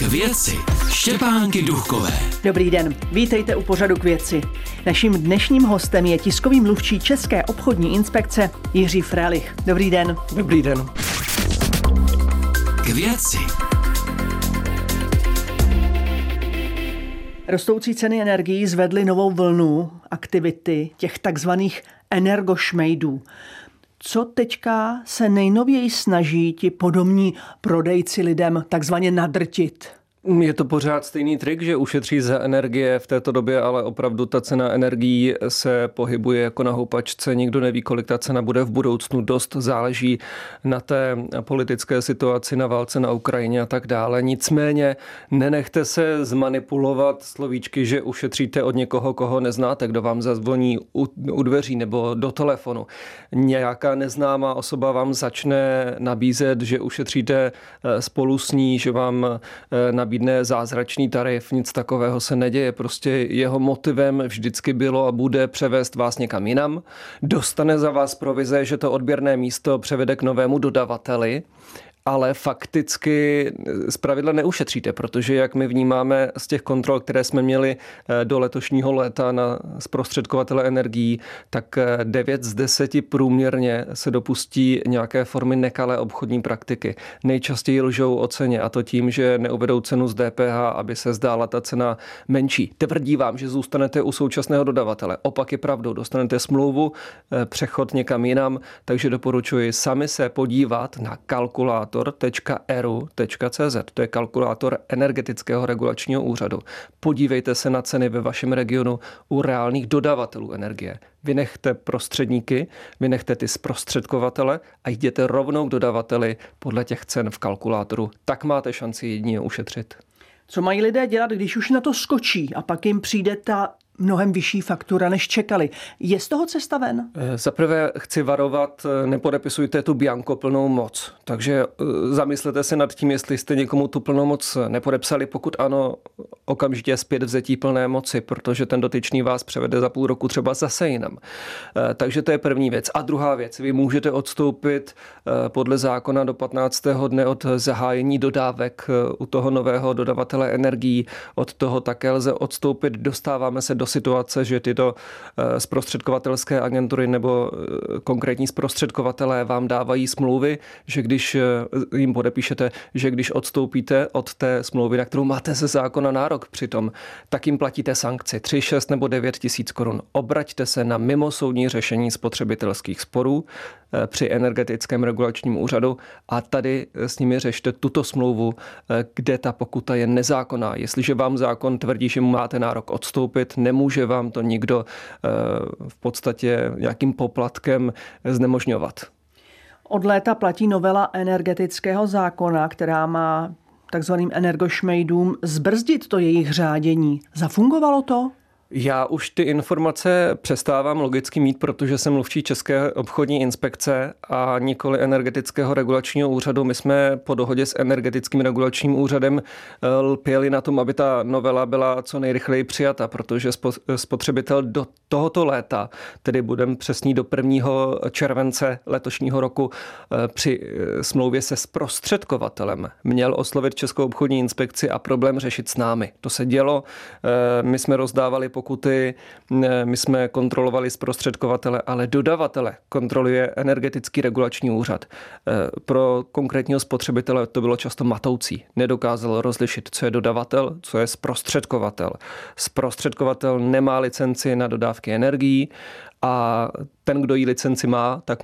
K věci Štěpánky Duchové. Dobrý den, vítejte u pořadu k věci. Naším dnešním hostem je tiskový mluvčí České obchodní inspekce Jiří Frélich. Dobrý den. Dobrý den. K věci Rostoucí ceny energií zvedly novou vlnu aktivity těch takzvaných energošmejdů. Co teďka se nejnověji snaží ti podobní prodejci lidem takzvaně nadrtit? Je to pořád stejný trik, že ušetří za energie v této době, ale opravdu ta cena energií se pohybuje jako na houpačce. Nikdo neví, kolik ta cena bude v budoucnu. Dost záleží na té politické situaci, na válce na Ukrajině a tak dále. Nicméně nenechte se zmanipulovat slovíčky, že ušetříte od někoho, koho neznáte, kdo vám zazvoní u, u dveří nebo do telefonu. Nějaká neznámá osoba vám začne nabízet, že ušetříte eh, spolu s ní, že vám nabízí eh, nabídne zázračný tarif, nic takového se neděje. Prostě jeho motivem vždycky bylo a bude převést vás někam jinam. Dostane za vás provize, že to odběrné místo převede k novému dodavateli ale fakticky z pravidla neušetříte, protože jak my vnímáme z těch kontrol, které jsme měli eh, do letošního léta na zprostředkovatele energií, tak 9 eh, z 10 průměrně se dopustí nějaké formy nekalé obchodní praktiky. Nejčastěji lžou o ceně a to tím, že neuvedou cenu z DPH, aby se zdála ta cena menší. Tvrdí vám, že zůstanete u současného dodavatele. Opak je pravdou, dostanete smlouvu, eh, přechod někam jinam, takže doporučuji sami se podívat na kalkulátor kalkulátor.eru.cz. To je kalkulátor energetického regulačního úřadu. Podívejte se na ceny ve vašem regionu u reálných dodavatelů energie. Vynechte prostředníky, vynechte ty zprostředkovatele a jděte rovnou k dodavateli podle těch cen v kalkulátoru. Tak máte šanci jedině ušetřit. Co mají lidé dělat, když už na to skočí a pak jim přijde ta mnohem vyšší faktura, než čekali. Je z toho cesta ven? Eh, za prvé chci varovat, eh, nepodepisujte tu bianko plnou moc. Takže eh, zamyslete se nad tím, jestli jste někomu tu plnou moc nepodepsali. Pokud ano, okamžitě zpět vzetí plné moci, protože ten dotyčný vás převede za půl roku třeba zase jinam. Takže to je první věc. A druhá věc, vy můžete odstoupit podle zákona do 15. dne od zahájení dodávek u toho nového dodavatele energií. Od toho také lze odstoupit. Dostáváme se do situace, že tyto eh, zprostředkovatelské agentury nebo eh, konkrétní zprostředkovatelé vám dávají smlouvy, že když eh, jim podepíšete, že když odstoupíte od té smlouvy, na kterou máte ze zákona nárok přitom, tak jim platíte sankci 3, 6 nebo 9 tisíc korun. Obraťte se na mimosoudní řešení spotřebitelských sporů při energetickém regulačním úřadu a tady s nimi řešte tuto smlouvu, kde ta pokuta je nezákonná. Jestliže vám zákon tvrdí, že mu máte nárok odstoupit, nemůže nemůže vám to nikdo eh, v podstatě nějakým poplatkem znemožňovat. Od léta platí novela energetického zákona, která má takzvaným energošmejdům zbrzdit to jejich řádění. Zafungovalo to? Já už ty informace přestávám logicky mít, protože jsem mluvčí České obchodní inspekce a nikoli energetického regulačního úřadu. My jsme po dohodě s energetickým regulačním úřadem eh, lpěli na tom, aby ta novela byla co nejrychleji přijata, protože spotřebitel do tohoto léta, tedy budeme přesní do 1. července letošního roku eh, při eh, smlouvě se zprostředkovatelem měl oslovit Českou obchodní inspekci a problém řešit s námi. To se dělo, my jsme rozdávali pokuty, my jsme kontrolovali zprostředkovatele, ale dodavatele kontroluje energetický regulační úřad. E, pro konkrétního spotřebitele to bylo často matoucí. Nedokázal rozlišit, co je dodavatel, co je zprostředkovatel. Zprostředkovatel nemá licenci na dodávky energií a ten, kdo ji licenci má, tak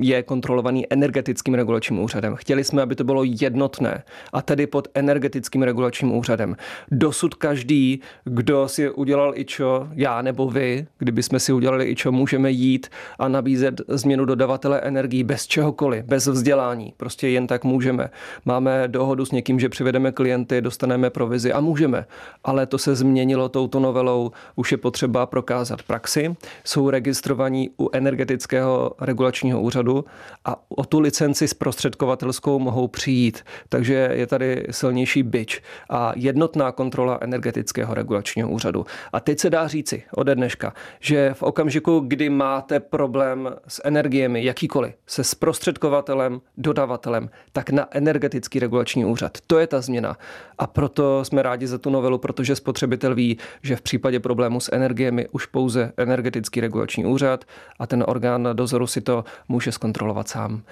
je kontrolovaný energetickým regulačním úřadem. Chtěli jsme, aby to bylo jednotné a tedy pod energetickým regulačním úřadem. Dosud každý, kdo si udělal čo, já nebo vy, kdyby jsme si udělali čo, můžeme jít a nabízet změnu dodavatele energií bez čehokoliv, bez vzdělání. Prostě jen tak můžeme. Máme dohodu s někým, že přivedeme klienty, dostaneme provizi a můžeme. Ale to se změnilo touto novelou, už je potřeba prokázat praxi. Jsou registrace registrovaní u energetického regulačního úřadu a o tu licenci zprostředkovatelskou mohou přijít. Takže je tady silnější byč a jednotná kontrola energetického regulačního úřadu. A teď se dá říci ode dneška, že v okamžiku, kdy máte problém s energiemi, jakýkoliv, se zprostředkovatelem, dodavatelem, tak na energetický regulační úřad. To je ta změna. A proto jsme rádi za tu novelu, protože spotřebitel ví, že v případě problému s energiemi už pouze energetický regulační úřad a ten orgán dozoru si to může zkontrolovat sám.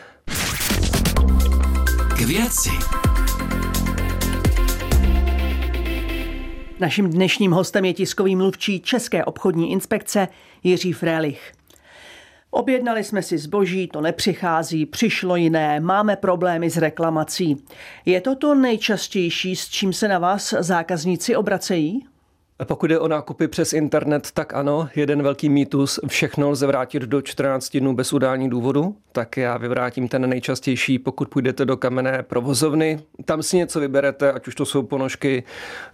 K věci. Naším dnešním hostem je tiskový mluvčí České obchodní inspekce Jiří Frélich. Objednali jsme si zboží, to nepřichází, přišlo jiné, máme problémy s reklamací. Je to to nejčastější, s čím se na vás zákazníci obracejí? Pokud je o nákupy přes internet, tak ano, jeden velký mýtus, všechno lze vrátit do 14 dnů bez udání důvodu, tak já vyvrátím ten nejčastější, pokud půjdete do kamenné provozovny, tam si něco vyberete, ať už to jsou ponožky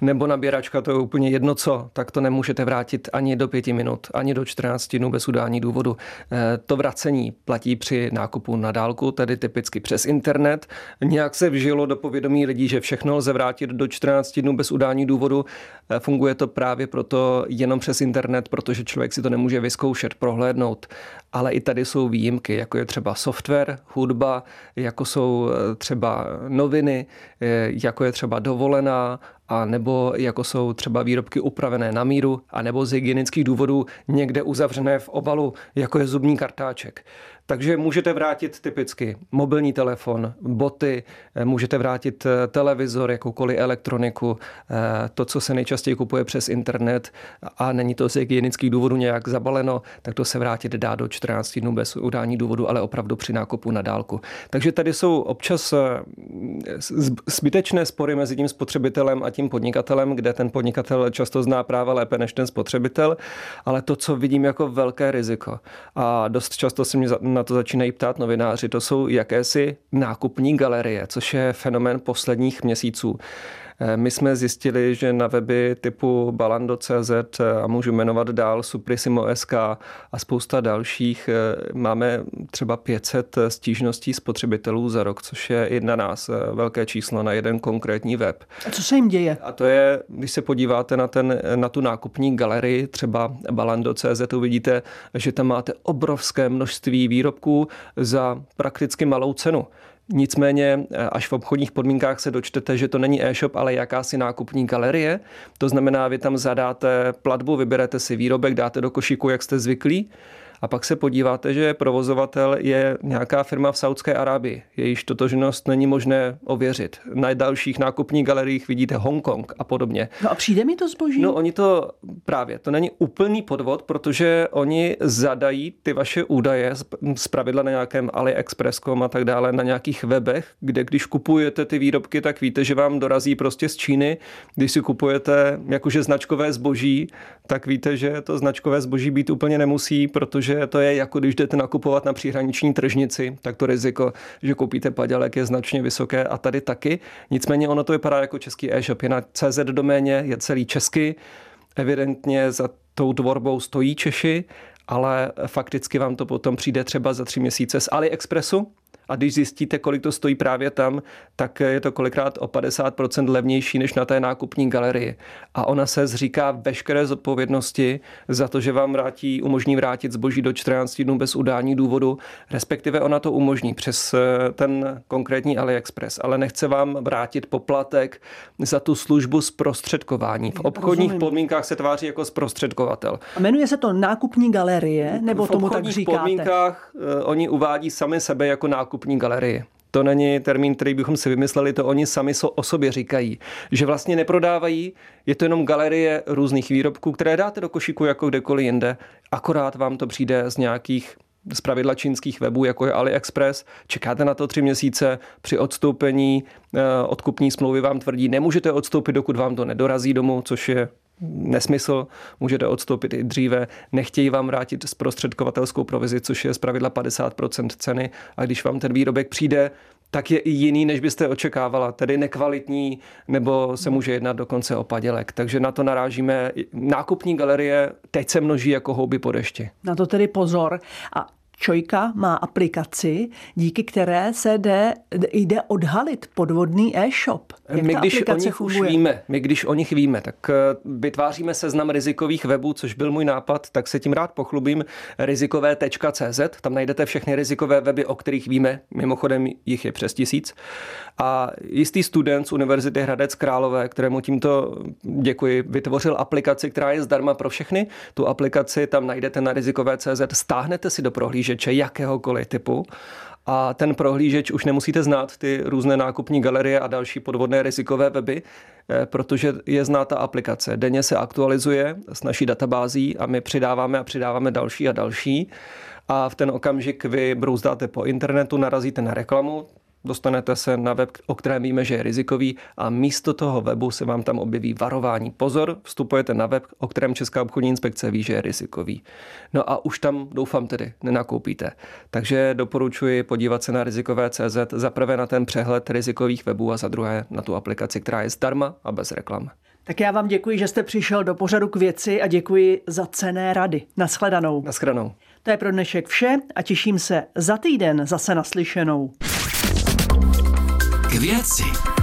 nebo nabíračka, to je úplně jedno co, tak to nemůžete vrátit ani do pěti minut, ani do 14 dnů bez udání důvodu. Eh, to vracení platí při nákupu na dálku, tedy typicky přes internet. Nějak se vžilo do povědomí lidí, že všechno lze vrátit do 14 dnů bez udání důvodu. Eh, funguje to právě proto jenom přes internet, protože člověk si to nemůže vyzkoušet, prohlédnout. Ale i tady jsou výjimky, jako je třeba software, hudba, jako jsou eh, třeba noviny, eh, jako je třeba dovolená, a nebo jako jsou třeba výrobky upravené na míru, a nebo z hygienických důvodů někde uzavřené v obalu, jako je zubní kartáček. Takže můžete vrátit typicky mobilní telefon, boty, eh, můžete vrátit eh, televizor, jakoukoliv elektroniku, eh, to, co se nejčastěji kupuje přes internet a není to z hygienických důvodů nějak zabaleno, tak to se vrátit dá do 14 dnů bez udání důvodu, ale opravdu při nákupu na dálku. Takže tady jsou občas zbytečné spory mezi tím spotřebitelem a tím podnikatelem, kde ten podnikatel často zná práva lépe než ten spotřebitel, ale to, co vidím jako velké riziko a dost často se mě na to začínají ptát novináři, to jsou jakési nákupní galerie, což je fenomén posledních měsíců. Eh, my jsme zjistili, že na weby typu balando.cz eh, a můžu jmenovat dál Suprissimo.sk a spousta dalších eh, máme třeba 500 stížností spotřebitelů za rok, což je i na nás velké číslo na jeden konkrétní web. A co se jim děje? A to je, když se podíváte na, ten, na tu nákupní galerii, třeba balando.cz, uvidíte, že tam máte obrovské množství výrobků za prakticky malou cenu. Nicméně eh, až v obchodních podmínkách se dočtete, že to není e-shop, ale jakási nákupní galerie. To znamená, vy tam zadáte platbu, vyberete si výrobek, dáte do košíku, jak jste zvyklí a pak se podíváte, že provozovatel je nějaká firma v Saudské Arábii. Jejíž totožnost není možné ověřit. Na dalších nákupních galeriích vidíte Hongkong a podobně. No a přijde mi to zboží? No oni to právě, to není úplný podvod, protože oni zadají ty vaše údaje z pravidla na nějakém AliExpress.com a tak dále, na nějakých webech, kde když kupujete ty výrobky, tak víte, že vám dorazí prostě z Číny. Když si kupujete jakože značkové zboží, tak víte, že to značkové zboží být úplně nemusí, protože že to je jako když jdete nakupovat na příhraniční tržnici, tak to riziko, že koupíte padělek je značně vysoké a tady taky. Nicméně ono to vypadá jako český e-shop. Je na CZ doméně, je celý česky. Evidentně za tou tvorbou stojí Češi, ale fakticky vám to potom přijde třeba za tři měsíce z AliExpressu, a když zjistíte, kolik to stojí právě tam, tak je to kolikrát o 50% levnější než na té nákupní galerii. A ona se zříká veškeré zodpovědnosti za to, že vám vrátí, umožní vrátit zboží do 14 dnů bez udání důvodu, respektive ona to umožní přes eh, ten konkrétní AliExpress, ale nechce vám vrátit poplatek za tu službu zprostředkování. V obchodních Rozumím. podmínkách se tváří jako zprostředkovatel. A jmenuje se to nákupní galerie, nebo v tomu tak říkáte? V podmínkách uh, oni uvádí sami sebe jako nákup nákupní galerii. To není termín, který bychom si vymysleli, to oni sami so o sobě říkají. Že vlastně neprodávají, je to jenom galerie různých výrobků, které dáte do košíku jako kdekoliv jinde, akorát vám to přijde z nějakých z pravidla čínských webů, jako je AliExpress, čekáte na to tři měsíce, při odstoupení eh, odkupní smlouvy vám tvrdí, nemůžete odstoupit, dokud vám to nedorazí domů, což je nesmysl, můžete odstoupit i dříve, nechtějí vám vrátit zprostředkovatelskou provizi, což je zpravidla 50% ceny a když vám ten výrobek přijde, tak je i jiný, než byste očekávala, tedy nekvalitní, nebo se může jednat dokonce o padělek. Takže na to narážíme. Nákupní galerie teď se množí jako houby po dešti. Na to tedy pozor. A Čojka má aplikaci, díky které se jde, jde odhalit podvodný e-shop. Jak my, když o nich funguje? už víme, my když o nich víme, tak eh, vytváříme seznam rizikových webů, což byl můj nápad, tak se tím rád pochlubím. rizikové.cz, tam najdete všechny rizikové weby, o kterých víme, mimochodem jich je přes tisíc. A jistý student z Univerzity Hradec Králové, kterému tímto děkuji, vytvořil aplikaci, která je zdarma pro všechny. Tu aplikaci tam najdete na rizikové.cz, stáhnete si do prohlížeče jakéhokoliv typu a ten prohlížeč už nemusíte znát ty různé nákupní galerie a další podvodné rizikové weby, eh, protože je zná ta aplikace. Denně se aktualizuje s naší databází a my přidáváme a přidáváme další a další. A v ten okamžik vy brouzdáte po internetu, narazíte na reklamu, dostanete se na web, o kterém víme, že je rizikový a místo toho webu se vám tam objeví varování. Pozor, vstupujete na web, o kterém Česká obchodní inspekce ví, že je rizikový. No a už tam doufám tedy nenakoupíte. Takže doporučuji podívat se na rizikové CZ za prvé na ten přehled rizikových webů a za druhé na tu aplikaci, která je zdarma a bez reklam. Tak já vám děkuji, že jste přišel do pořadu k věci a děkuji za cené rady. Naschledanou. Naschledanou. To je pro dnešek vše a těším se za týden zase naslyšenou. K věci.